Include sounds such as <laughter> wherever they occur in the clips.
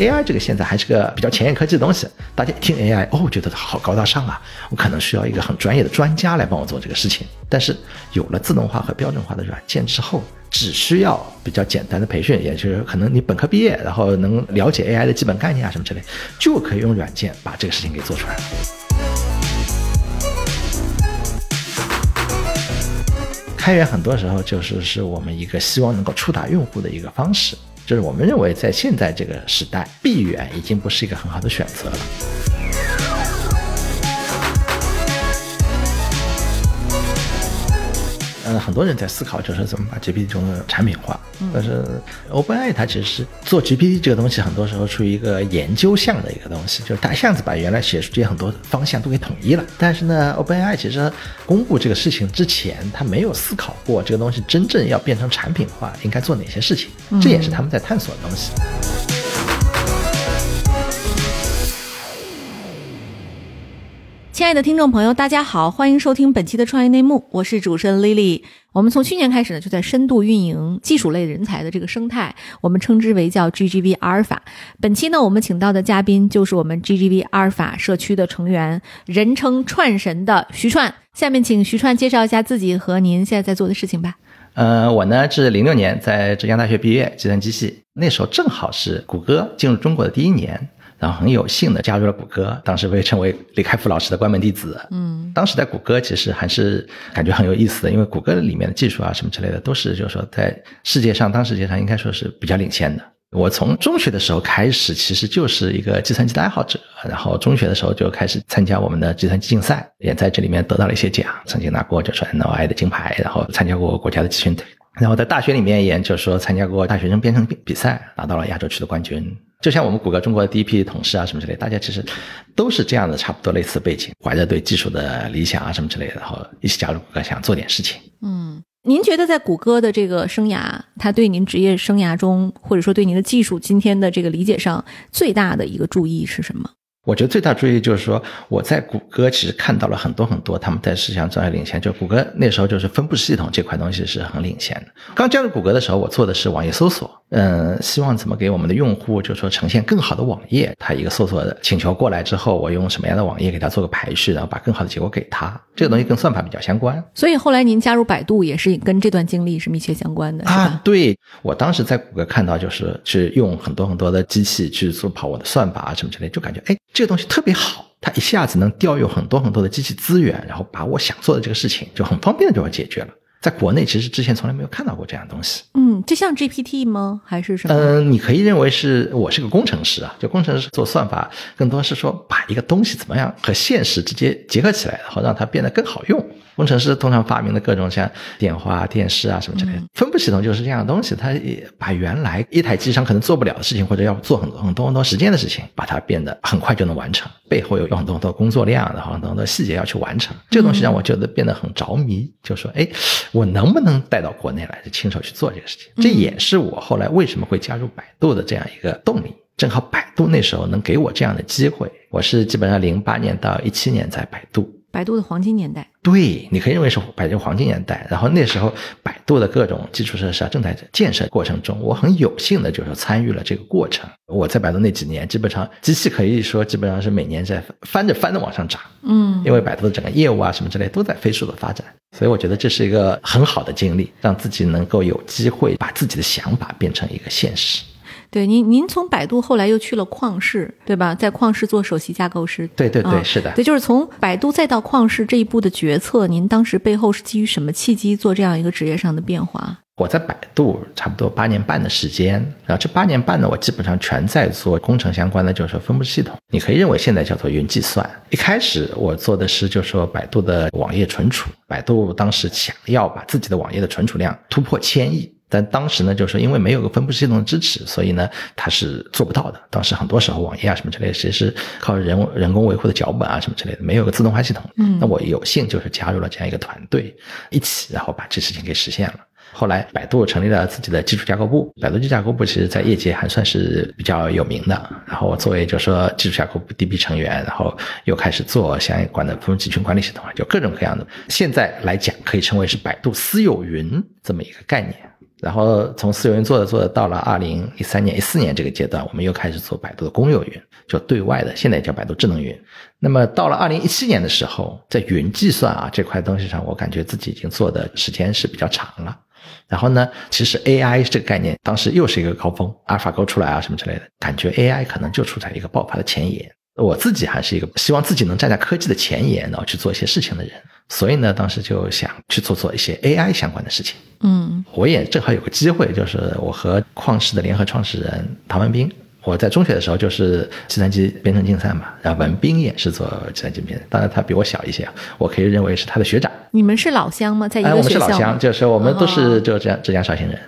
AI 这个现在还是个比较前沿科技的东西，大家一听 AI 哦，觉得好高大上啊，我可能需要一个很专业的专家来帮我做这个事情。但是有了自动化和标准化的软件之后，只需要比较简单的培训，也就是可能你本科毕业，然后能了解 AI 的基本概念啊什么之类，就可以用软件把这个事情给做出来。开源很多时候就是是我们一个希望能够触达用户的一个方式，就是我们认为在现在这个时代，闭源已经不是一个很好的选择了。嗯，很多人在思考，就是怎么把 GPT 中的产品化。但是 OpenAI 它其实是做 GPT 这个东西，很多时候处于一个研究项的一个东西，就是它一下子把原来写出这些很多方向都给统一了。但是呢，OpenAI 其实公布这个事情之前，他没有思考过这个东西真正要变成产品化应该做哪些事情，这也是他们在探索的东西。亲亲爱的听众朋友，大家好，欢迎收听本期的创业内幕，我是主持人 Lily。我们从去年开始呢，就在深度运营技术类人才的这个生态，我们称之为叫 GGV 阿尔法。本期呢，我们请到的嘉宾就是我们 GGV 阿尔法社区的成员，人称串神的徐串。下面请徐串介绍一下自己和您现在在做的事情吧。呃，我呢是零六年在浙江大学毕业，计算机系，那时候正好是谷歌进入中国的第一年。然后很有幸的加入了谷歌，当时被称为李开复老师的关门弟子。嗯，当时在谷歌其实还是感觉很有意思的，因为谷歌里面的技术啊什么之类的，都是就是说在世界上当世界上应该说是比较领先的。我从中学的时候开始，其实就是一个计算机的爱好者，然后中学的时候就开始参加我们的计算机竞赛，也在这里面得到了一些奖，曾经拿过就是 NOI 的金牌，然后参加过国家的集训队，然后在大学里面也就是说参加过大学生编程比赛，拿到了亚洲区的冠军。就像我们谷歌中国的第一批同事啊什么之类，大家其实都是这样的，差不多类似背景，怀着对技术的理想啊什么之类的，然后一起加入谷歌，想做点事情。嗯，您觉得在谷歌的这个生涯，它对您职业生涯中，或者说对您的技术今天的这个理解上，最大的一个注意是什么？我觉得最大注意就是说，我在谷歌其实看到了很多很多他们在市场上领先。就谷歌那时候就是分布式系统这块东西是很领先的。刚加入谷歌的时候，我做的是网页搜索，嗯，希望怎么给我们的用户就是说呈现更好的网页。他一个搜索的请求过来之后，我用什么样的网页给他做个排序，然后把更好的结果给他。这个东西跟算法比较相关。所以后来您加入百度也是跟这段经历是密切相关的，是吧？对，我当时在谷歌看到就是去用很多很多的机器去做跑我的算法啊什么之类，就感觉哎。这个东西特别好，它一下子能调用很多很多的机器资源，然后把我想做的这个事情就很方便的就解决了。在国内，其实之前从来没有看到过这样东西。嗯，这像 GPT 吗？还是什么？嗯，你可以认为是我是个工程师啊，就工程师做算法，更多是说把一个东西怎么样和现实直接结合起来，然后让它变得更好用。工程师通常发明的各种像电话、电视啊什么之类的分布系统，就是这样的东西。它把原来一台机上可能做不了的事情，或者要做很多很多很多时间的事情，把它变得很快就能完成。背后有有很多很多工作量，然后很多很多细节要去完成。这个东西让我觉得变得很着迷，就说：哎，我能不能带到国内来，就亲手去做这个事情？这也是我后来为什么会加入百度的这样一个动力。正好百度那时候能给我这样的机会，我是基本上零八年到一七年在百度。百度的黄金年代，对，你可以认为是百度黄金年代。然后那时候，百度的各种基础设施啊正在建设过程中，我很有幸的就是参与了这个过程。我在百度那几年，基本上机器可以说基本上是每年在翻着翻着往上涨。嗯，因为百度的整个业务啊什么之类都在飞速的发展，所以我觉得这是一个很好的经历，让自己能够有机会把自己的想法变成一个现实。对您，您从百度后来又去了旷视，对吧？在旷视做首席架构师。对对对，是的。对，就是从百度再到旷视这一步的决策，您当时背后是基于什么契机做这样一个职业上的变化？我在百度差不多八年半的时间，然后这八年半呢，我基本上全在做工程相关的，就是说分布式系统。你可以认为现在叫做云计算。一开始我做的是，就是说百度的网页存储。百度当时想要把自己的网页的存储量突破千亿。但当时呢，就是说因为没有个分布式系统的支持，所以呢，它是做不到的。当时很多时候网页啊什么之类的，其实是靠人人工维护的脚本啊什么之类的，没有个自动化系统。嗯，那我有幸就是加入了这样一个团队，一起然后把这事情给实现了。后来百度成立了自己的基础架构部，百度技术架构部其实在业界还算是比较有名的。然后我作为就是说基础架构部第一批成员，然后又开始做相关的分布集群管理系统，就各种各样的。现在来讲，可以称为是百度私有云这么一个概念。然后从私有云做着做着，到了二零一三年、一四年这个阶段，我们又开始做百度的公有云，就对外的，现在叫百度智能云。那么到了二零一七年的时候，在云计算啊这块东西上，我感觉自己已经做的时间是比较长了。然后呢，其实 AI 这个概念当时又是一个高峰，阿尔法狗出来啊什么之类的，感觉 AI 可能就处在一个爆发的前沿。我自己还是一个希望自己能站在科技的前沿，然后去做一些事情的人，所以呢，当时就想去做做一些 AI 相关的事情。嗯，我也正好有个机会，就是我和旷视的联合创始人唐文斌，我在中学的时候就是计算机编程竞赛嘛，然后文斌也是做计算机编程，当然他比我小一些，我可以认为是他的学长。你们是老乡吗？在一哎，我们个学校吗？是老乡，就是我们都是哦就浙江浙江绍兴人，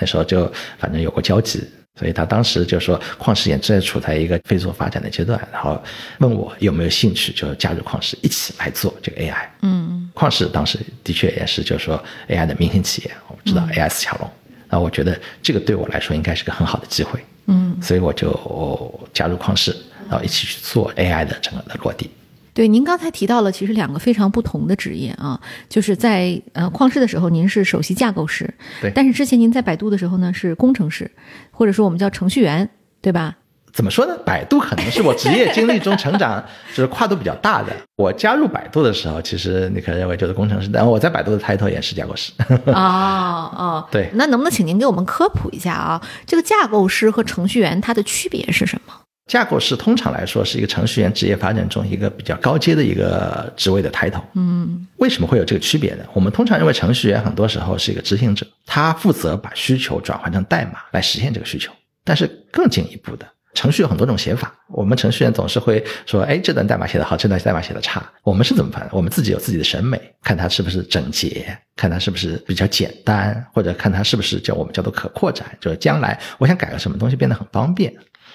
那时候就反正有过交集，所以他当时就说旷视也正在处在一个飞速发展的阶段，然后问我有没有兴趣就加入旷视一起来做这个 AI。嗯。旷视当时的确也是就是说 AI 的明星企业，我们知道 AI 四小龙，然后我觉得这个对我来说应该是个很好的机会，嗯，所以我就加入旷视，然后一起去做 AI 的整个的落地。对，您刚才提到了其实两个非常不同的职业啊，就是在呃旷视的时候您是首席架构师，对但是之前您在百度的时候呢是工程师，或者说我们叫程序员，对吧？怎么说呢？百度可能是我职业经历中成长就是跨度比较大的。我加入百度的时候，其实你可能认为就是工程师，但我在百度的 title 也是架构师。<laughs> 哦哦，对那能不能请您给我们科普一下啊？这个架构师和程序员它的区别是什么？架构师通常来说是一个程序员职业发展中一个比较高阶的一个职位的 title。嗯为什么会有这个区别呢？我们通常认为程序员很多时候是一个执行者，他负责把需求转换成代码来实现这个需求。但是更进一步的，程序有很多种写法，我们程序员总是会说，哎，这段代码写得好，这段代码写得差。我们是怎么办？我们自己有自己的审美，看它是不是整洁，看它是不是比较简单，或者看它是不是叫我们叫做可扩展，就是将来我想改个什么东西变得很方便。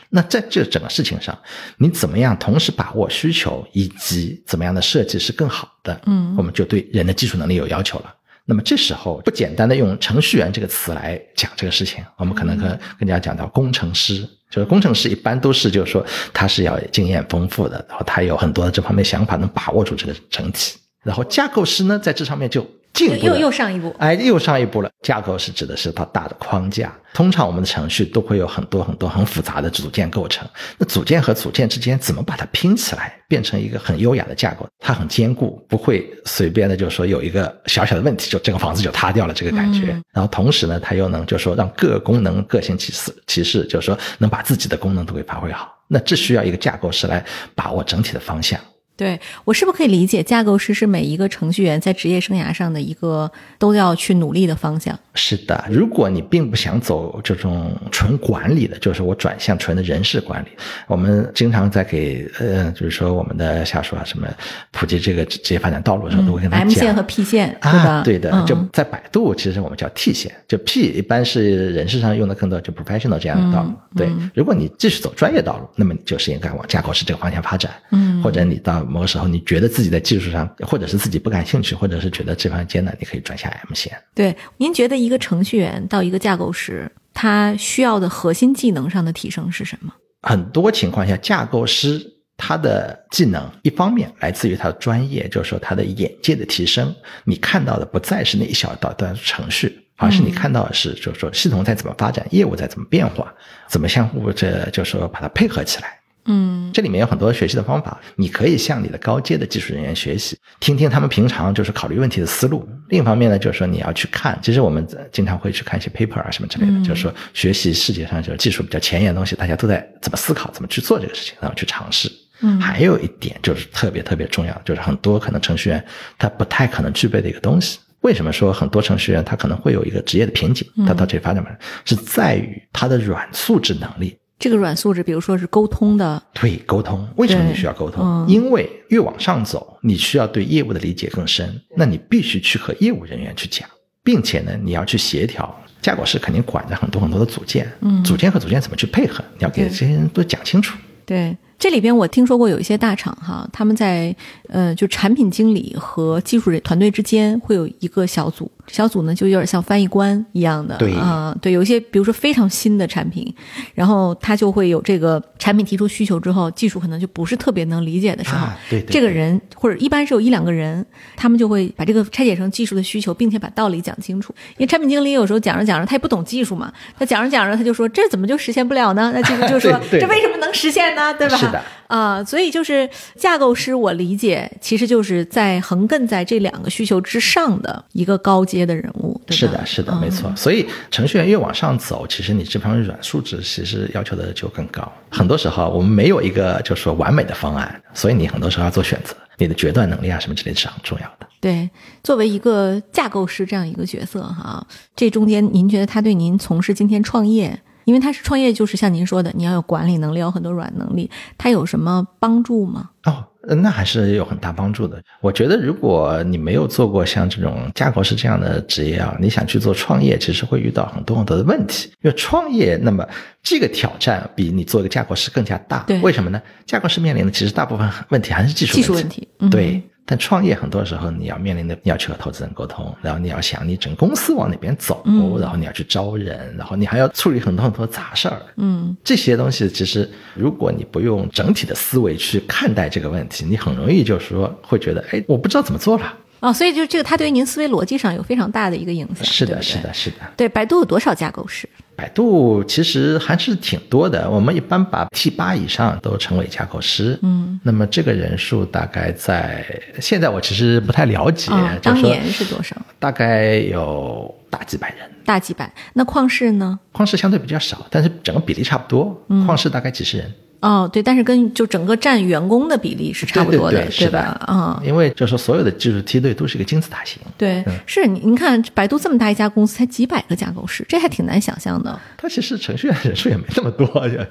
那在这整个事情上，你怎么样同时把握需求，以及怎么样的设计是更好的？嗯我们就对人的技术能力有要求了。那么这时候不简单的用程序员这个词来讲这个事情，我们可能更更加讲到工程师。就是工程师一般都是就是说他是要经验丰富的，然后他有很多的这方面想法，能把握住这个整体。然后架构师呢，在这上面就进又又上一步，哎，又上一步了。架构是指的是它大的框架，通常我们的程序都会有很多很多很复杂的组件构成。那组件和组件之间怎么把它拼起来，变成一个很优雅的架构？它很坚固，不会随便的就说有一个小小的问题，就这个房子就塌掉了这个感觉。嗯然后同时呢，它又能就说让各个功能各行其事，其事就是说能把自己的功能都给发挥好。那这需要一个架构师来把握整体的方向。对我是不是可以理解，架构师是每一个程序员在职业生涯上的一个都要去努力的方向？是的，如果你并不想走这种纯管理的，就是我转向纯的人事管理，我们经常在给呃，就是说我们的下属啊什么普及这个职业发展道路的时候，都会跟他嗯 M。线和 P 线，对啊？，对的，嗯就在百度，其实我们叫 T 线，就 P 一般是人事上用的更多，就 professional 这样的道路。嗯对嗯，如果你继续走专业道路，那么你就是应该往架构师这个方向发展。嗯或者你到某个时候，你觉得自己在技术上，或者是自己不感兴趣，或者是觉得这方面艰难，你可以转向 M 线。对，您觉得一个程序员到一个架构师，他需要的核心技能上的提升是什么？很多情况下，架构师他的技能一方面来自于他的专业，就是说他的眼界的提升。你看到的不再是那一小段段程序，而是你看到的是，就是说系统在怎么发展，业务在怎么变化，怎么相互这就是说把它配合起来。嗯这里面有很多学习的方法，你可以向你的高阶的技术人员学习，听听他们平常就是考虑问题的思路。另一方面呢，就是说你要去看，其实我们经常会去看一些 paper 啊什么之类的，嗯就是说学习世界上就是技术比较前沿的东西，大家都在怎么思考，怎么去做这个事情，然后去尝试。嗯还有一点就是特别特别重要，就是很多可能程序员他不太可能具备的一个东西。为什么说很多程序员他可能会有一个职业的瓶颈？他到这里发展是在于他的软素质能力。这个软素质，比如说是沟通的，对，沟通。为什么你需要沟通？嗯因为越往上走，你需要对业务的理解更深，那你必须去和业务人员去讲，并且呢，你要去协调。架构师肯定管着很多很多的组件，嗯组件和组件怎么去配合，你要给这些人都讲清楚。对，这里边我听说过有一些大厂哈，他们在呃就产品经理和技术人团队之间会有一个小组，小组呢就有点像翻译官一样的，对啊、对，有一些比如说非常新的产品，然后他就会有这个产品提出需求之后，技术可能就不是特别能理解的时候，啊对对对这个人或者一般是有一两个人，他们就会把这个拆解成技术的需求，并且把道理讲清楚。因为产品经理有时候讲着讲着他也不懂技术嘛，他讲着讲着他就说这怎么就实现不了呢？那技术就说 <laughs> 这为什么能实现呢？对吧？是的啊、所以就是架构师，我理解其实就是在横亘在这两个需求之上的一个高阶的人物，对是的，是的，嗯没错。所以程序员越往上走，其实你这方面软素质其实要求的就更高。很多时候我们没有一个就是说完美的方案，所以你很多时候要做选择，你的决断能力啊什么之类是很重要的。对，作为一个架构师这样一个角色哈，这中间您觉得他对您从事今天创业，因为他是创业，就是像您说的，你要有管理能力，有很多软能力，他有什么帮助吗？哦，呃那还是有很大帮助的。我觉得，如果你没有做过像这种架构师这样的职业啊，你想去做创业，其实会遇到很多很多的问题。因为创业，那么这个挑战比你做一个架构师更加大。对为什么呢？架构师面临的其实大部分问题还是技术技术问题嗯对。但创业很多时候你要面临的，你要去和投资人沟通，然后你要想你整个公司往哪边走，嗯然后你要去招人，然后你还要处理很多很多杂事儿。嗯，这些东西其实，如果你不用整体的思维去看待这个问题，你很容易就是说会觉得，哎，我不知道怎么做了。哦，所以就这个，它对于您思维逻辑上有非常大的一个影响。是的，对对是的，。是的。对，百度有多少架构师？百度其实还是挺多的，我们一般把 T 八以上都称为架构师。嗯，那么这个人数大概在现在我其实不太了解，哦、当年是多少？大概有大几百人。大几百。那旷视呢？旷视相对比较少，但是整个比例差不多。嗯旷视大概几十人。哦，对，但是跟就整个占员工的比例是差不多的，对对对是吧？啊、因为就是所有的技术梯队都是一个金字塔形，对，是你您看百度这么大一家公司，才几百个架构师，这还挺难想象的它其实程序员人数也没那么多。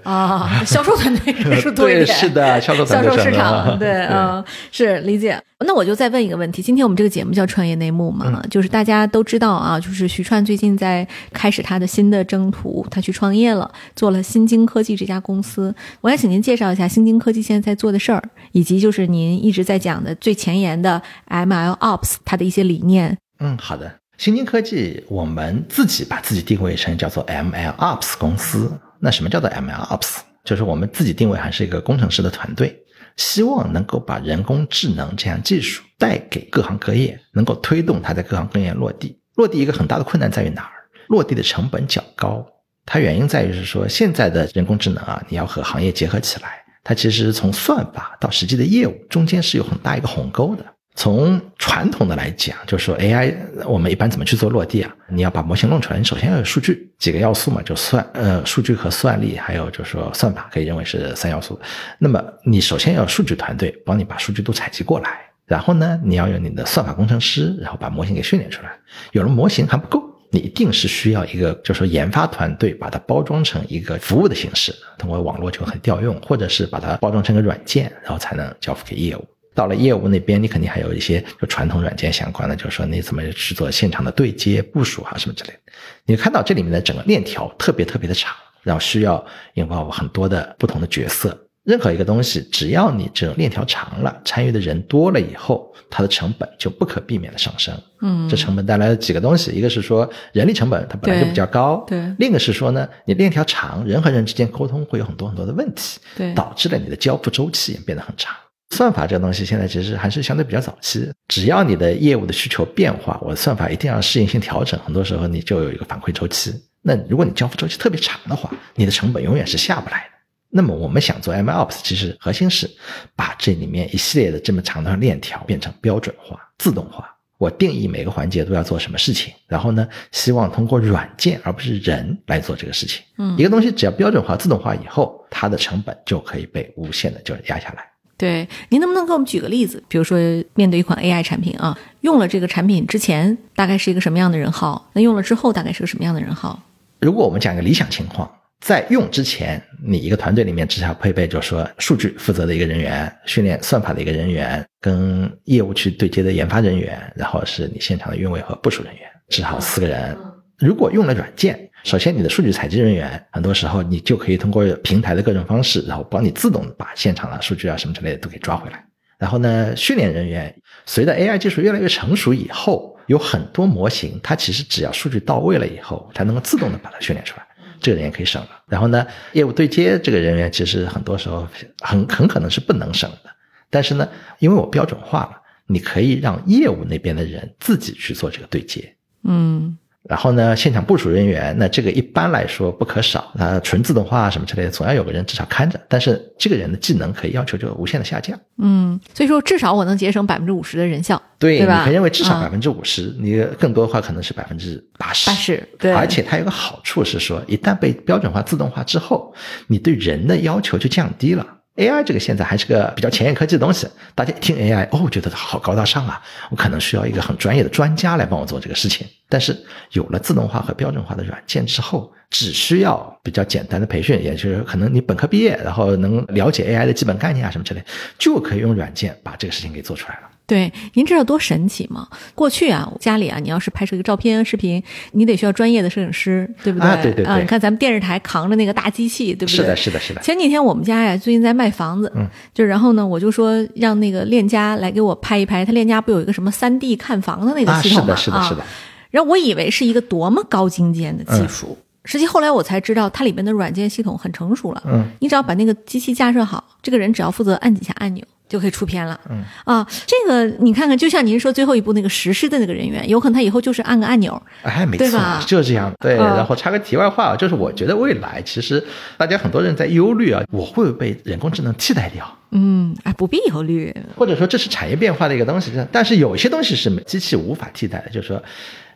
啊。销售团队人数多一点，对是的销售 <laughs> 团队销售市场，对，对嗯，是理解。那我就再问一个问题，今天我们这个节目叫创业内幕嘛，就是大家都知道啊，就是徐川最近在开始他的新的征途，他去创业了，做了新京科技这家公司。我那请您介绍一下新京科技现在在做的事儿，以及就是您一直在讲的最前沿的 ML Ops 它的一些理念。嗯，好的。新京科技，我们自己把自己定位成叫做 ML Ops 公司。那什么叫做 ML Ops？就是我们自己定位还是一个工程师的团队，希望能够把人工智能这项技术带给各行各业，能够推动它在各行各业落地。落地一个很大的困难在于哪儿？落地的成本较高。它原因在于是说，现在的人工智能啊，你要和行业结合起来，它其实从算法到实际的业务中间是有很大一个鸿沟的。从传统的来讲，就是说 AI，我们一般怎么去做落地啊？你要把模型弄出来，你首先要有数据，几个要素嘛，就算呃数据和算力，还有就是说算法，可以认为是三要素。那么你首先要有数据团队帮你把数据都采集过来，然后呢，你要有你的算法工程师，然后把模型给训练出来。有了模型还不够，你一定是需要一个，就是说研发团队把它包装成一个服务的形式，通过网络就很调用，或者是把它包装成个软件，然后才能交付给业务。到了业务那边，你肯定还有一些就传统软件相关的，就是说你怎么去做现场的对接、部署啊什么之类的。你看到这里面的整个链条特别特别的长，然后需要 involve 很多的不同的角色。任何一个东西，只要你这种链条长了，参与的人多了以后，它的成本就不可避免的上升。嗯这成本带来了几个东西，一个是说人力成本它本来就比较高，对另一个是说呢，你链条长，人和人之间沟通会有很多很多的问题，对导致了你的交付周期也变得很长。算法这个东西现在其实还是相对比较早期，只要你的业务的需求变化，我的算法一定要适应性调整，很多时候你就有一个反馈周期。那如果你交付周期特别长的话，你的成本永远是下不来的。那么我们想做 MLOps，其实核心是把这里面一系列的这么长的链条变成标准化、自动化。我定义每个环节都要做什么事情，然后呢，希望通过软件而不是人来做这个事情。嗯一个东西只要标准化、自动化以后，它的成本就可以被无限的就压下来。对，您能不能给我们举个例子？比如说，面对一款 AI 产品啊，用了这个产品之前，大概是一个什么样的人号？那用了之后，大概是个什么样的人号？如果我们讲一个理想情况，在用之前，你一个团队里面至少配备，就是说数据负责的一个人员，训练算法的一个人员，跟业务去对接的研发人员，然后是你现场的运维和部署人员，至少四个人。如果用了软件，首先你的数据采集人员，很多时候你就可以通过平台的各种方式，然后帮你自动把现场的数据啊什么之类的都给抓回来。然后呢，训练人员随着 AI 技术越来越成熟以后，有很多模型，它其实只要数据到位了以后，它能够自动的把它训练出来，这个人也可以省了。然后呢，业务对接这个人员其实很多时候很很可能是不能省的，但是呢，因为我标准化了，你可以让业务那边的人自己去做这个对接。嗯。然后呢，现场部署人员，那这个一般来说不可少，啊，纯自动化什么之类的，总要有个人至少看着。但是这个人的技能可以要求就无限的下降。嗯，所以说至少我能节省百分之五十的人效，对，对吧？你可以认为至少百分之五十，你更多的话可能是百分之八十。八十，对。而且它有个好处是说，一旦被标准化、自动化之后，你对人的要求就降低了。AI 这个现在还是个比较前沿科技的东西，大家一听 AI 哦，觉得好高大上啊，我可能需要一个很专业的专家来帮我做这个事情。但是有了自动化和标准化的软件之后，只需要比较简单的培训，也就是可能你本科毕业，然后能了解 AI 的基本概念啊什么之类，就可以用软件把这个事情给做出来了。对，您知道多神奇吗？过去啊，家里啊，你要是拍摄一个照片、视频，你得需要专业的摄影师，对不对？啊，对对对。你看咱们电视台扛着那个大机器，对不对？是的，是的，是的。前几天我们家呀，最近在卖房子，嗯，就然后呢，我就说让那个链家来给我拍一拍，他链家不有一个什么三 D 看房的那个系统吗？是的，是的，是的。然后我以为是一个多么高精尖的技术，实际后来我才知道，它里面的软件系统很成熟了。嗯，你只要把那个机器架设好，这个人只要负责按几下按钮。就可以出片了，嗯啊，这个你看看，就像您说最后一步那个实施的那个人员，有可能他以后就是按个按钮，哎，没错，就是这样。对，然后插个题外话，就是我觉得未来其实大家很多人在忧虑啊，我会不会被人工智能替代掉？嗯，哎，不必忧虑，或者说这是产业变化的一个东西，但是有些东西是机器无法替代的，就是说。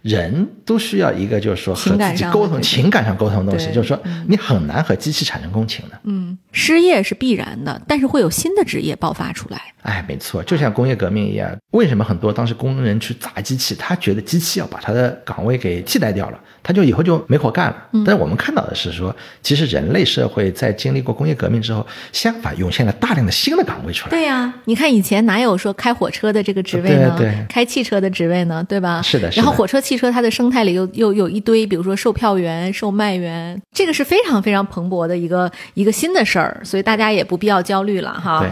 人都需要一个，就是说和自己沟通、情感上沟通的东西，就是说你很难和机器产生共情的。嗯，失业是必然的，但是会有新的职业爆发出来。哎，没错，就像工业革命一样，为什么很多当时工人去砸机器，他觉得机器要把他的岗位给替代掉了，他就以后就没活干了。但是我们看到的是说，其实人类社会在经历过工业革命之后，相反涌现了大量的新的岗位出来。对呀，你看以前哪有说开火车的这个职位呢？对，开汽车的职位呢？对吧？是的。然后火车、汽车它的生态里又又有一堆，比如说售票员、售卖员，这个是非常非常蓬勃的一个一个新的事儿，所以大家也不必要焦虑了哈。对。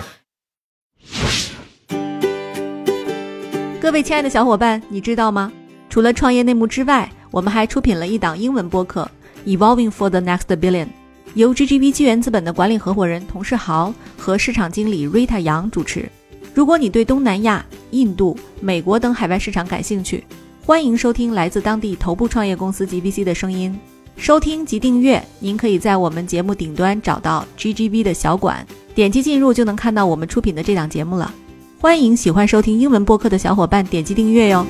各位亲爱的小伙伴，你知道吗？除了创业内幕之外，我们还出品了一档英文播客《Evolving for the Next Billion》，由 GGV 纪元资本的管理合伙人童世豪和市场经理 Rita 杨主持。如果你对东南亚、印度、美国等海外市场感兴趣，欢迎收听来自当地头部创业公司 GVC 的声音。收听及订阅，您可以在我们节目顶端找到 GGV 的小馆，点击进入就能看到我们出品的这档节目了。欢迎喜欢收听英文播客的小伙伴点击订阅哟。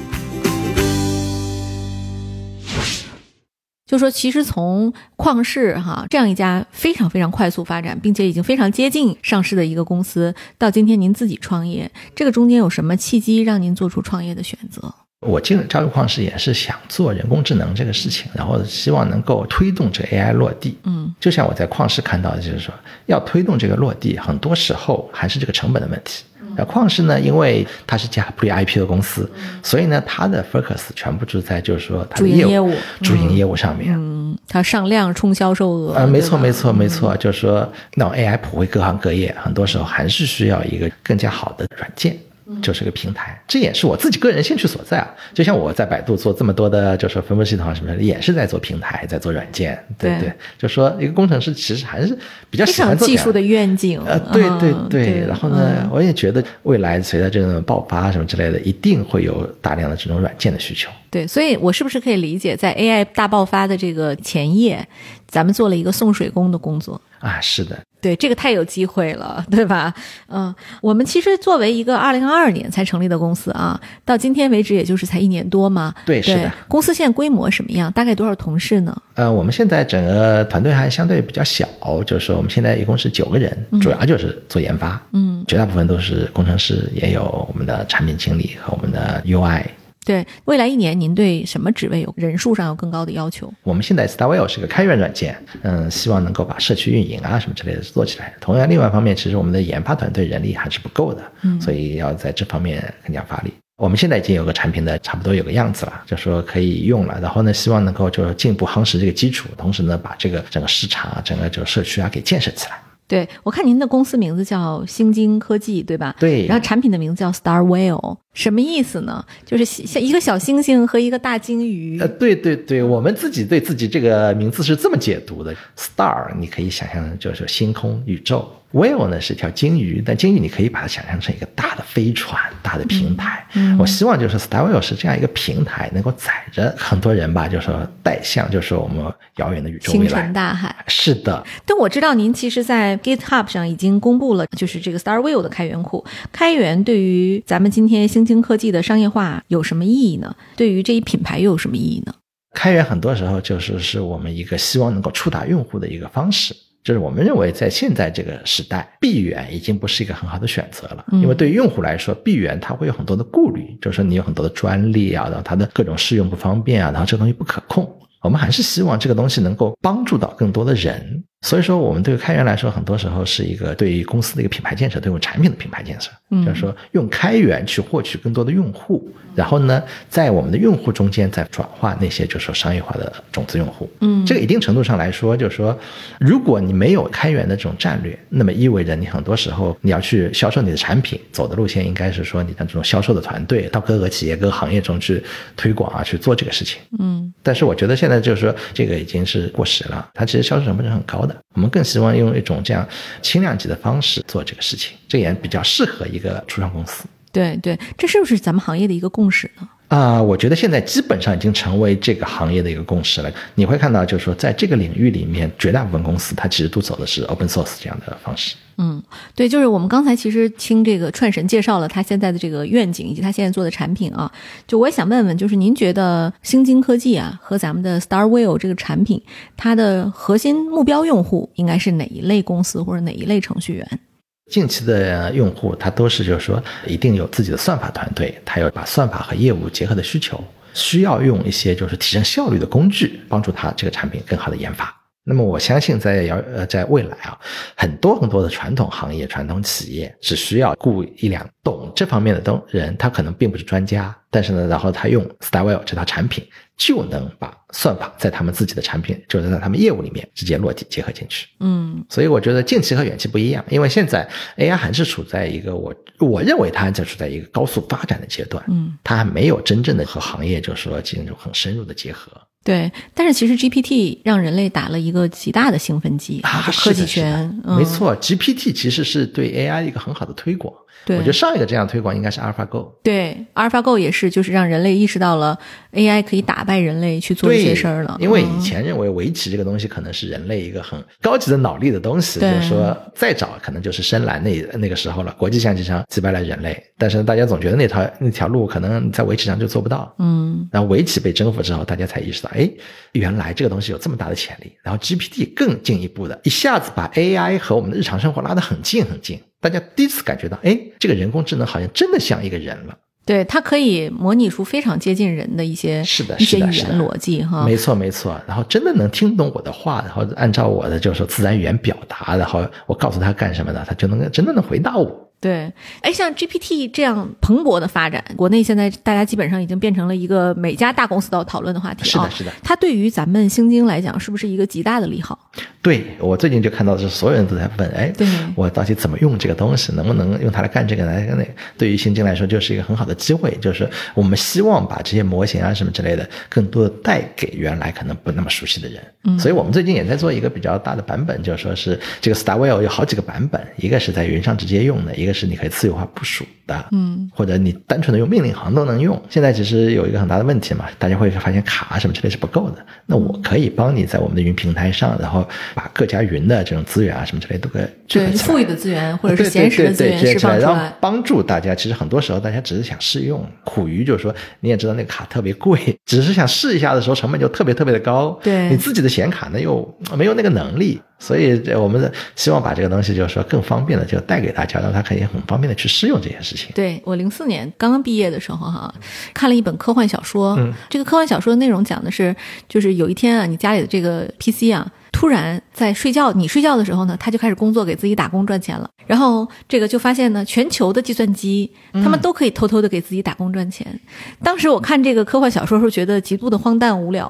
就说其实从旷视哈这样一家非常非常快速发展，并且已经非常接近上市的一个公司，到今天您自己创业，这个中间有什么契机让您做出创业的选择？我进加入旷视也是想做人工智能这个事情，然后希望能够推动这 AI 落地。嗯，就像我在旷视看到的，就是说要推动这个落地，很多时候还是这个成本的问题。那旷视呢？因为它是家 Pre IP 的公司，所以呢，它的 focus 全部就在就是说它的业务、主营业务上面。嗯，它上量冲销售额。啊，没错，没错，没错。就是说，那 AI 普惠各行各业，很多时候还是需要一个更加好的软件。就是个平台，这也是我自己个人兴趣所在啊。就像我在百度做这么多的，就是分布系统啊什么的，也是在做平台，在做软件，对对？就说一个工程师其实还是比较喜欢技术的愿景。呃，对对对。然后呢，我也觉得未来随着这种爆发什么之类的，一定会有大量的这种软件的需求。对，所以我是不是可以理解，在 AI 大爆发的这个前夜，咱们做了一个送水工的工作？啊，是的。对这个太有机会了，对吧？嗯，我们其实作为一个二零二二年才成立的公司啊，到今天为止也就是才一年多嘛。对，是的。公司现在规模什么样？大概多少同事呢？呃，我们现在整个团队还相对比较小，就是说我们现在一共是九个人，主要就是做研发。嗯，绝大部分都是工程师，也有我们的产品经理和我们的 UI。对未来一年，您对什么职位有人数上有更高的要求？我们现在 Starwell 是个开源软件，嗯，希望能够把社区运营啊什么之类的做起来。同样，另外一方面，其实我们的研发团队人力还是不够的，嗯，所以要在这方面更加发力。我们现在已经有个产品的差不多有个样子了，就说可以用了。然后呢，希望能够就是进一步夯实这个基础，同时呢，把这个整个市场啊、整个这个社区啊给建设起来。对我看您的公司名字叫星晶科技，对吧？对。然后产品的名字叫 Starwell。什么意思呢？就是像一个小星星和一个大鲸鱼。呃，对对对，我们自己对自己这个名字是这么解读的：star，你可以想象就是星空、宇宙。Whale 呢是条鲸鱼，但鲸鱼你可以把它想象成一个大的飞船、大的平台。嗯我希望就是 Star Whale 是这样一个平台，能够载着很多人吧，就是说带向就是我们遥远的宇宙星未来辰。大海。是的，但我知道您其实，在 GitHub 上已经公布了，就是这个 StarWhale 的开源库。开源对于咱们今天星星科技的商业化有什么意义呢？对于这一品牌又有什么意义呢？开源很多时候就是是我们一个希望能够触达用户的一个方式。就是我们认为，在现在这个时代，闭源已经不是一个很好的选择了，嗯因为对于用户来说，闭源它会有很多的顾虑，就是说你有很多的专利啊，然后它的各种试用不方便啊，然后这个东西不可控。我们还是希望这个东西能够帮助到更多的人，所以说我们对开源来说，很多时候是一个对于公司的一个品牌建设，对我们产品的品牌建设，嗯就是说用开源去获取更多的用户，然后呢，在我们的用户中间再转化那些就是说商业化的种子用户。嗯这个一定程度上来说，就是说，如果你没有开源的这种战略，那么意味着你很多时候你要去销售你的产品，走的路线应该是说你的这种销售的团队到各个企业、各个行业中去推广啊，去做这个事情。嗯但是我觉得现在就是说，这个已经是过时了，它其实销售成本是很高的。我们更希望用一种这样轻量级的方式做这个事情，这也比较适合一个初创公司。对对，这是不是咱们行业的一个共识呢？啊、我觉得现在基本上已经成为这个行业的一个共识了。你会看到，就是说，在这个领域里面，绝大部分公司它其实都走的是 open source 这样的方式。嗯，对，就是我们刚才其实听这个串神介绍了他现在的这个愿景以及他现在做的产品啊，就我也想问问，就是您觉得星晶科技啊和咱们的 StarWhale 这个产品，它的核心目标用户应该是哪一类公司或者哪一类程序员？近期的用户，他都是就是说，一定有自己的算法团队，他有把算法和业务结合的需求，需要用一些就是提升效率的工具，帮助他这个产品更好的研发。那么我相信在遥呃在未来啊，很多很多的传统行业、传统企业只需要雇一两懂这方面的东人，他可能并不是专家，但是呢，然后他用 StarWhale 这套产品，就能把算法在他们自己的产品，就是在他们业务里面直接落地结合进去。嗯所以我觉得近期和远期不一样，因为现在 AI 还是处在一个我我认为它还在处在一个高速发展的阶段，嗯，它还没有真正的和行业就是说进入很深入的结合。对。但是其实 GPT 让人类打了一个极大的兴奋剂，啊，科技圈，嗯没。错，GPT 其实是对 AI 一个很好的推广。对我觉得上一个这样推广应该是 AlphaGo。对，AlphaGo 也是，就是让人类意识到了 AI 可以打败人类去做一些事儿了。因为以嗯前认为围棋这个东西可能是人类一个很高级的脑力的东西，就是说再早可能就是深蓝那那个时候了，国际象棋上击败了人类，但是大家总觉得那条那条路可能在围棋上就做不到。嗯然后围棋被征服之后，大家才意识到，哎，原来这个东西有这么大的潜力。然后 GPT 更进一步的，一下子把 AI 和我们的日常生活拉得很近很近，大家第一次感觉到，哎，这个人工智能好像真的像一个人了。对，它可以模拟出非常接近人的一些是的一些是的语言逻辑哈。没错没错，然后真的能听懂我的话，然后按照我的就是说自然语言表达，然后我告诉他干什么的，他就能真的能回答我。对，哎，像 GPT 这样蓬勃的发展，国内现在大家基本上已经变成了一个每家大公司都要讨论的话题啊。是的是的它对于咱们星晶来讲，是不是一个极大的利好？对我最近就看到，是所有人都在问，哎对，我到底怎么用这个东西？能不能用它来干这个来干那个？对于新京来说，就是一个很好的机会，就是我们希望把这些模型啊什么之类的，更多的带给原来可能不那么熟悉的人。嗯所以我们最近也在做一个比较大的版本，就是说是这个 Starwell 有好几个版本，一个是在云上直接用的，一个是你可以自由化部署的，嗯，或者你单纯的用命令行都能用。现在其实有一个很大的问题嘛，大家会发现卡啊什么之类是不够的。那我可以帮你在我们的云平台上，然后把各家云的这种资源啊什么之类都给对，起来富裕的资源或者是对闲时的资源释对对对放出来然后。帮助大家。其实很多时候大家只是想试用，苦于就是说你也知道那个卡特别贵，只是想试一下的时候成本就特别特别的高。对你自己的显卡呢又没有那个能力，所以这我们希望把这个东西就是说更方便的就带给大家，让他可以很方便的去试用这件事情。对我零四年刚刚毕业的时候哈，看了一本科幻小说。嗯这个科幻小说的内容讲的是，就是有一天啊，你家里的这个 PC 啊，突然在睡觉，你睡觉的时候呢，他就开始工作，给自己打工赚钱了。然后这个就发现呢，全球的计算机他们都可以偷偷的给自己打工赚钱。当时我看这个科幻小说时候，觉得极度的荒诞无聊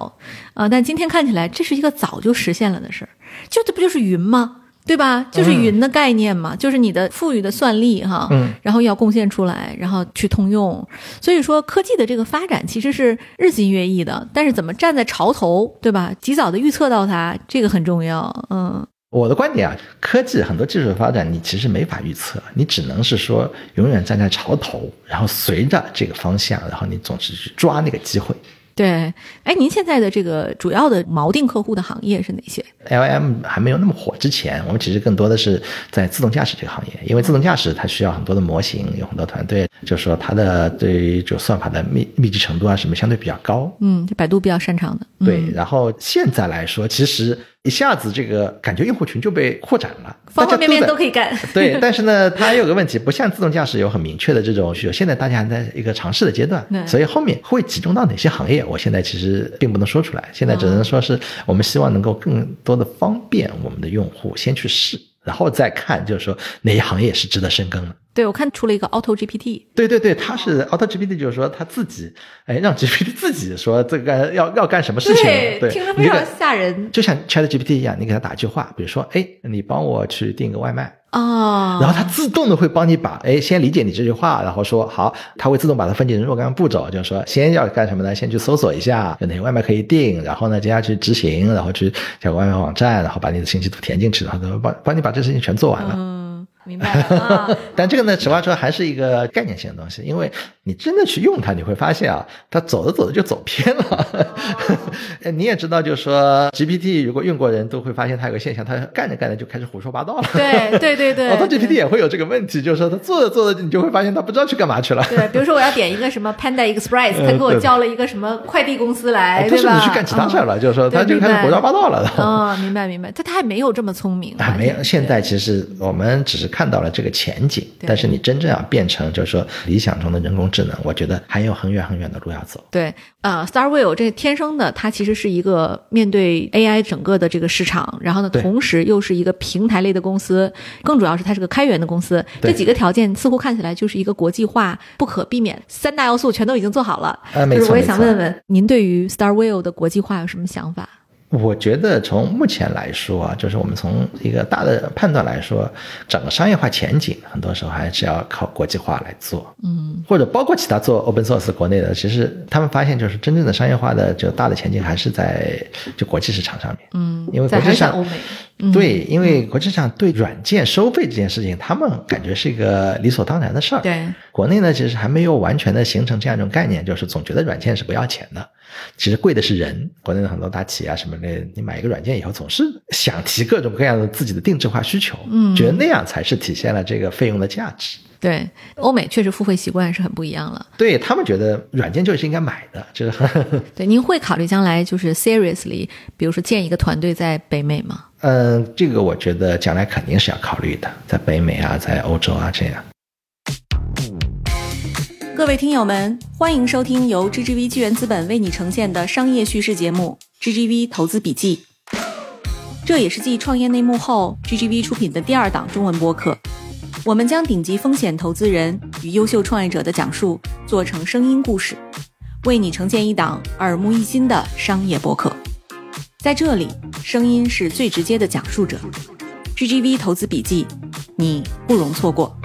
啊、但今天看起来，这是一个早就实现了的事儿。就这不就是云吗？对吧？就是云的概念嘛，就是你的富裕的算力哈，嗯，然后要贡献出来，然后去通用。所以说，科技的这个发展其实是日新月异的，但是怎么站在潮头，对吧？及早的预测到它，这个很重要。嗯，我的观点啊，科技很多技术的发展，你其实没法预测，你只能是说永远站在潮头，然后随着这个方向，然后你总是去抓那个机会。对，哎，您现在的这个主要的锚定客户的行业是哪些？L M 还没有那么火之前，我们其实更多的是在自动驾驶这个行业，因为自动驾驶它需要很多的模型，有很多团队，就是说它的对于就算法的密密集程度啊什么相对比较高。嗯，这百度比较擅长的。嗯对，然后现在来说，其实一下子这个感觉用户群就被扩展了，方方面面都可以干。<laughs> 对，但是呢，它有个问题，不像自动驾驶有很明确的这种需求，现在大家还在一个尝试的阶段对，所以后面会集中到哪些行业，我现在其实并不能说出来，现在只能说是我们希望能够更多的方便我们的用户先去试，然后再看就是说哪些行业是值得深耕的。对，我看出了一个 Auto GPT。对对对，它是 Auto GPT，就是说它自己，哎，让 GPT 自己说这个要要干什么事情，对，听着非常吓人就像 Chat GPT 一样，你给它打一句话，比如说，哎，你帮我去订个外卖，哦。然后它自动的会帮你把，哎，先理解你这句话，然后说好，它会自动把它分解成若干步骤，就是说先要干什么呢？先去搜索一下有哪些外卖可以订，然后呢，接下去执行，然后去找个外卖网站，然后把你的信息都填进去，然后都帮帮你把这事情全做完了。嗯，明白了 <laughs> 啊。但这个呢，实话说还是一个概念性的东西，因为你真的去用它，你会发现啊，它走着走着就走偏了。呃 <laughs> 你也知道，就是说 GPT 如果用过人都会发现它有个现象，它干着干着就开始胡说八道了。对对对对。Auto <laughs> GPT 也会有这个问题，就是说它做着做着，你就会发现它不知道去干嘛去了。对，比如说我要点一个什么 Panda Express，它给我叫了一个什么快递公司来，他对吧？甚至去干其他事儿了，就是说对他就开始胡说八道了。哦，明白明白，它它还没有这么聪明，啊，没有，现在其实我们只是看到了这个前景，但是你真正要变成就是说理想中的人工智能，我觉得还有很远很远的路要走。对，呃，Starwheel 这天生的，它其实是一个面对 AI 整个的这个市场，然后呢，同时又是一个平台类的公司，更主要是它是个开源的公司，这几个条件似乎看起来就是一个国际化不可避免，三大要素全都已经做好了。呃没就是我也想问问您对于 Starwheel 的国际化有什么想法？我觉得从目前来说啊，就是我们从一个大的判断来说，整个商业化前景很多时候还是要靠国际化来做，嗯，或者包括其他做 open source 国内的，其实他们发现就是真正的商业化的就大的前景还是在就国际市场上面，嗯因为国际上欧美。嗯。对，因为国际上对软件收费这件事情，他们感觉是一个理所当然的事儿。对，国内呢，其实还没有完全的形成这样一种概念，就是总觉得软件是不要钱的，其实贵的是人。国内的很多大企业啊什么的，你买一个软件以后，总是想提各种各样的自己的定制化需求，嗯觉得那样才是体现了这个费用的价值。对，欧美确实付费习惯是很不一样了。对他们觉得软件就是应该买的，就是 <laughs> 对，您会考虑将来就是 seriously，比如说建一个团队在北美吗？嗯，这个我觉得将来肯定是要考虑的，在北美啊，在欧洲啊这样。各位听友们，欢迎收听由 GGV 纪元资本为你呈现的商业叙事节目《GGV 投资笔记》，这也是继创业内幕后，GGV 出品的第二档中文播客。我们将顶级风险投资人与优秀创业者的讲述做成声音故事，为你呈现一档耳目一新的商业播客。在这里，声音是最直接的讲述者。GGV 投资笔记，你不容错过。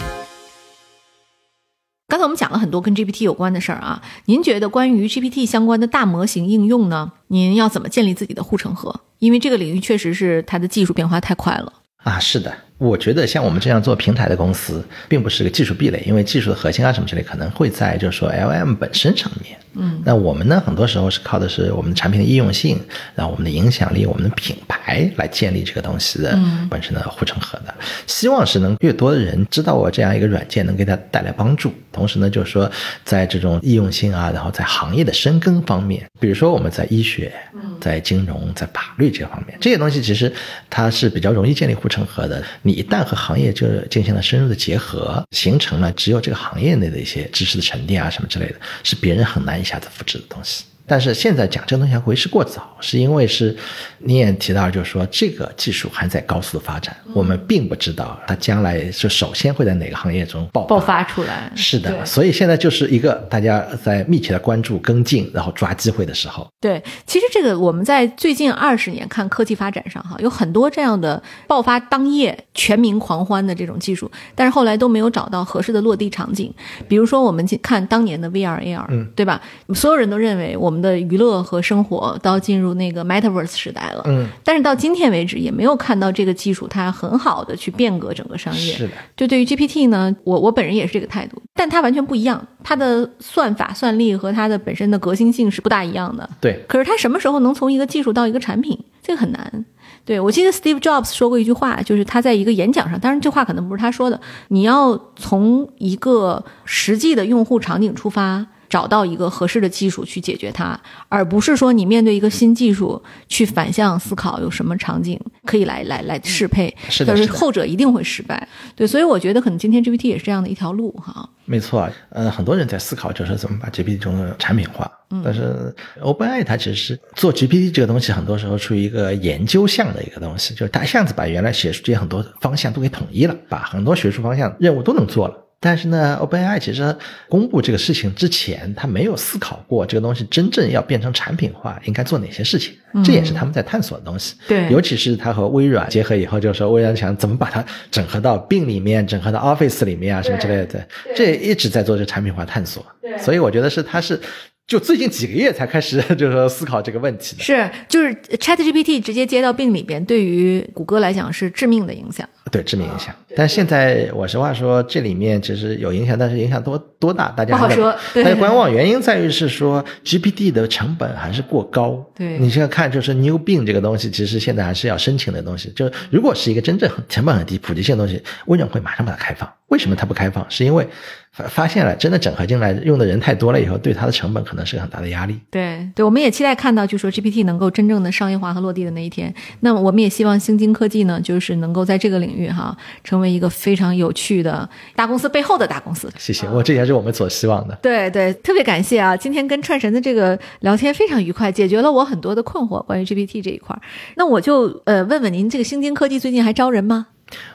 刚才我们讲了很多跟 GPT 有关的事儿啊，您觉得关于 GPT 相关的大模型应用呢？您要怎么建立自己的护城河？因为这个领域确实是它的技术变化太快了。啊，是的，我觉得像我们这样做平台的公司，并不是个技术壁垒，因为技术的核心啊什么之类可能会在就是说 LM 本身上面。嗯，那我们呢，很多时候是靠的是我们的产品的易用性，然后我们的影响力、我们的品牌来建立这个东西的嗯本身的护城河的。希望是能越多的人知道我这样一个软件能给他带来帮助，同时呢，就是说在这种易用性啊，然后在行业的深耕方面，比如说我们在医学、在金融、在法律这方面，这些东西其实它是比较容易建立护城河的。你一旦和行业就进行了深入的结合，形成了只有这个行业内的一些知识的沉淀啊什么之类的，是别人很难一下子复制的东西。但是现在讲这个东西还为时过早，是因为是你也提到，就是说这个技术还在高速的发展，我们并不知道它将来是首先会在哪个行业中爆爆发出来。是的，所以现在就是一个大家在密切的关注、跟进，然后抓机会的时候。对，其实这个我们在最近二十年看科技发展上哈，有很多这样的爆发当夜、全民狂欢的这种技术，但是后来都没有找到合适的落地场景。比如说我们看当年的 VR、AR，嗯对吧？所有人都认为我们的娱乐和生活到进入那个 Metaverse 时代了，嗯，但是到今天为止也没有看到这个技术它很好的去变革整个商业。是的，就对于 GPT 呢，我我本人也是这个态度，但它完全不一样，它的算法算力和它的本身的革新性是不大一样的。对，可是它什么时候能从一个技术到一个产品，这个很难。对我记得 Steve Jobs 说过一句话，就是他在一个演讲上，当然这话可能不是他说的，你要从一个实际的用户场景出发。找到一个合适的技术去解决它，而不是说你面对一个新技术去反向思考有什么场景可以来来来适配，但是是的是后者一定会失败。对，所以我觉得可能今天 GPT 也是这样的一条路哈。没错，呃，很多人在思考就是怎么把 GPT 中的产品化，但是 OpenAI 它其实是做 GPT 这个东西，很多时候处于一个研究项的一个东西，就是它一下子把原来学术界很多方向都给统一了，把很多学术方向任务都能做了。但是呢，OpenAI 其实公布这个事情之前，他没有思考过这个东西真正要变成产品化应该做哪些事情，这也是他们在探索的东西。对尤其是它和微软结合以后，就是说微软想怎么把它整合到 Bing 里面，整合到 Office 里面啊，什么之类的，这也一直在做这产品化探索。对所以我觉得是它是就最近几个月才开始就是说思考这个问题的。是，就是 ChatGPT 直接接到病里边，对于谷歌来讲是致命的影响。对致命影响，但现在我实话说，这里面其实有影响，但是影响多多大，大家不好说对大家观望。原因在于是说 GPT 的成本还是过高。对你现在看，就是 New Bing 这个东西，其实现在还是要申请的东西。就如果是一个真正成本很低、普及性的东西，微软会马上把它开放。为什么它不开放？是因为发发现了真的整合进来用的人太多了以后，对它的成本可能是个很大的压力。对对，我们也期待看到，就说 GPT 能够真正的商业化和落地的那一天。那么我们也希望星晶科技呢，就是能够在这个领域哈，成为一个非常有趣的大公司背后的大公司。谢谢，我这也是我们所希望的。对对，特别感谢啊！今天跟串神的这个聊天非常愉快，解决了我很多的困惑，关于 GPT 这一块儿。那我就呃问问您，这个星金科技最近还招人吗？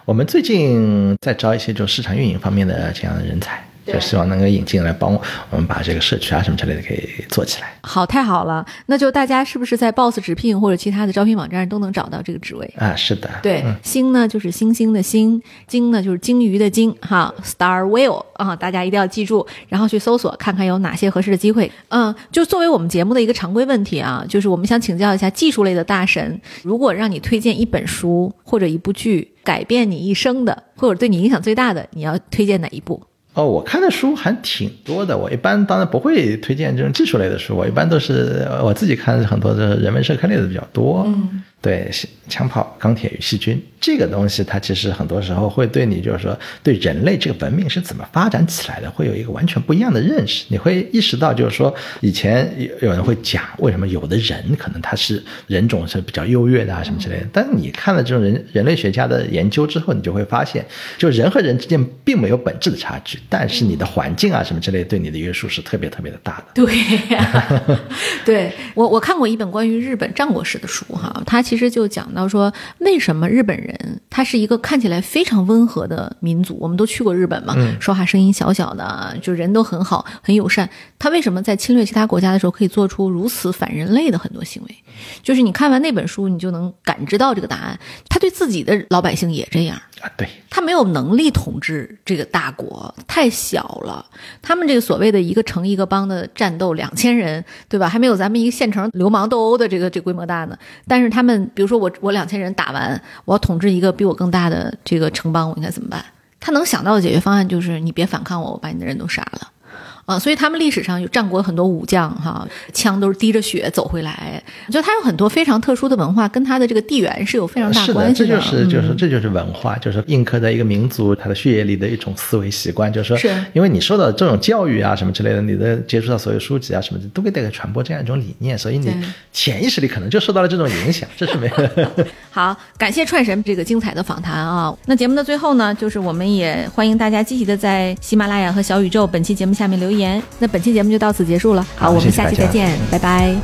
我们最近在招一些就市场运营方面的这样的人才，对就希望能够引进来帮我们把这个社区啊什么之类的给做起来好，太好了！那就大家是不是在 Boss 直聘或者其他的招聘网站都能找到这个职位？啊。是的，对，星呢就是星星的星，鲸呢就是鲸鱼的鲸，哈，Star Whale 啊，大家一定要记住，然后去搜索看看有哪些合适的机会。嗯，就作为我们节目的一个常规问题啊，就是我们想请教一下技术类的大神，如果让你推荐一本书或者一部剧改变你一生的，或者对你影响最大的，你要推荐哪一部？哦，我看的书还挺多的。我一般当然不会推荐这种技术类的书，我一般都是我自己看很多的人文社科类的比较多。嗯，对，枪炮、钢铁与细菌这个东西，它其实很多时候会对你，就是说对人类这个文明是怎么发展起来的，会有一个完全不一样的认识。你会意识到，就是说以前有有人会讲，为什么有的人可能他是人种是比较优越的啊什么之类的。但是你看了这种人人类学家的研究之后，你就会发现，就人和人之间并没有本质的差距，但是你的环境啊什么之类对你的约束是特别特别的大的。对呀、<laughs> 对我我看过一本关于日本战国史的书哈，它其实就讲到说，为什么日本人他是一个看起来非常温和的民族，我们都去过日本嘛，说话声音小小的，就人都很好，很友善。他为什么在侵略其他国家的时候可以做出如此反人类的很多行为？就是你看完那本书，你就能感知到这个答案。他对自己的老百姓也这样。啊，对，他没有能力统治这个大国，太小了。他们这个所谓的一个城一个邦的战斗，两千人，对吧？还没有咱们一个县城流氓斗殴的这个这规模大呢。但是他们，比如说我我两千人打完，我要统治一个比我更大的这个城邦，我应该怎么办？他能想到的解决方案就是你别反抗我，我把你的人都杀了。啊，所以他们历史上有战国很多武将哈，枪都是滴着血走回来，就他有很多非常特殊的文化，跟他的这个地缘是有非常大是的，关系这就是就是嗯这就是文化，就是印刻在一个民族他的血液里的一种思维习惯，就是说，是因为你受到这种教育啊什么之类的，你的接触到所有书籍啊什么的，都给大家传播这样一种理念，所以你潜意识里可能就受到了这种影响，这是没有。<laughs> 好，感谢串神这个精彩的访谈啊！那节目的最后呢，就是我们也欢迎大家积极的在喜马拉雅和小宇宙本期节目下面留言。言。那本期节目就到此结束了，好，好我们下期再见，拜拜。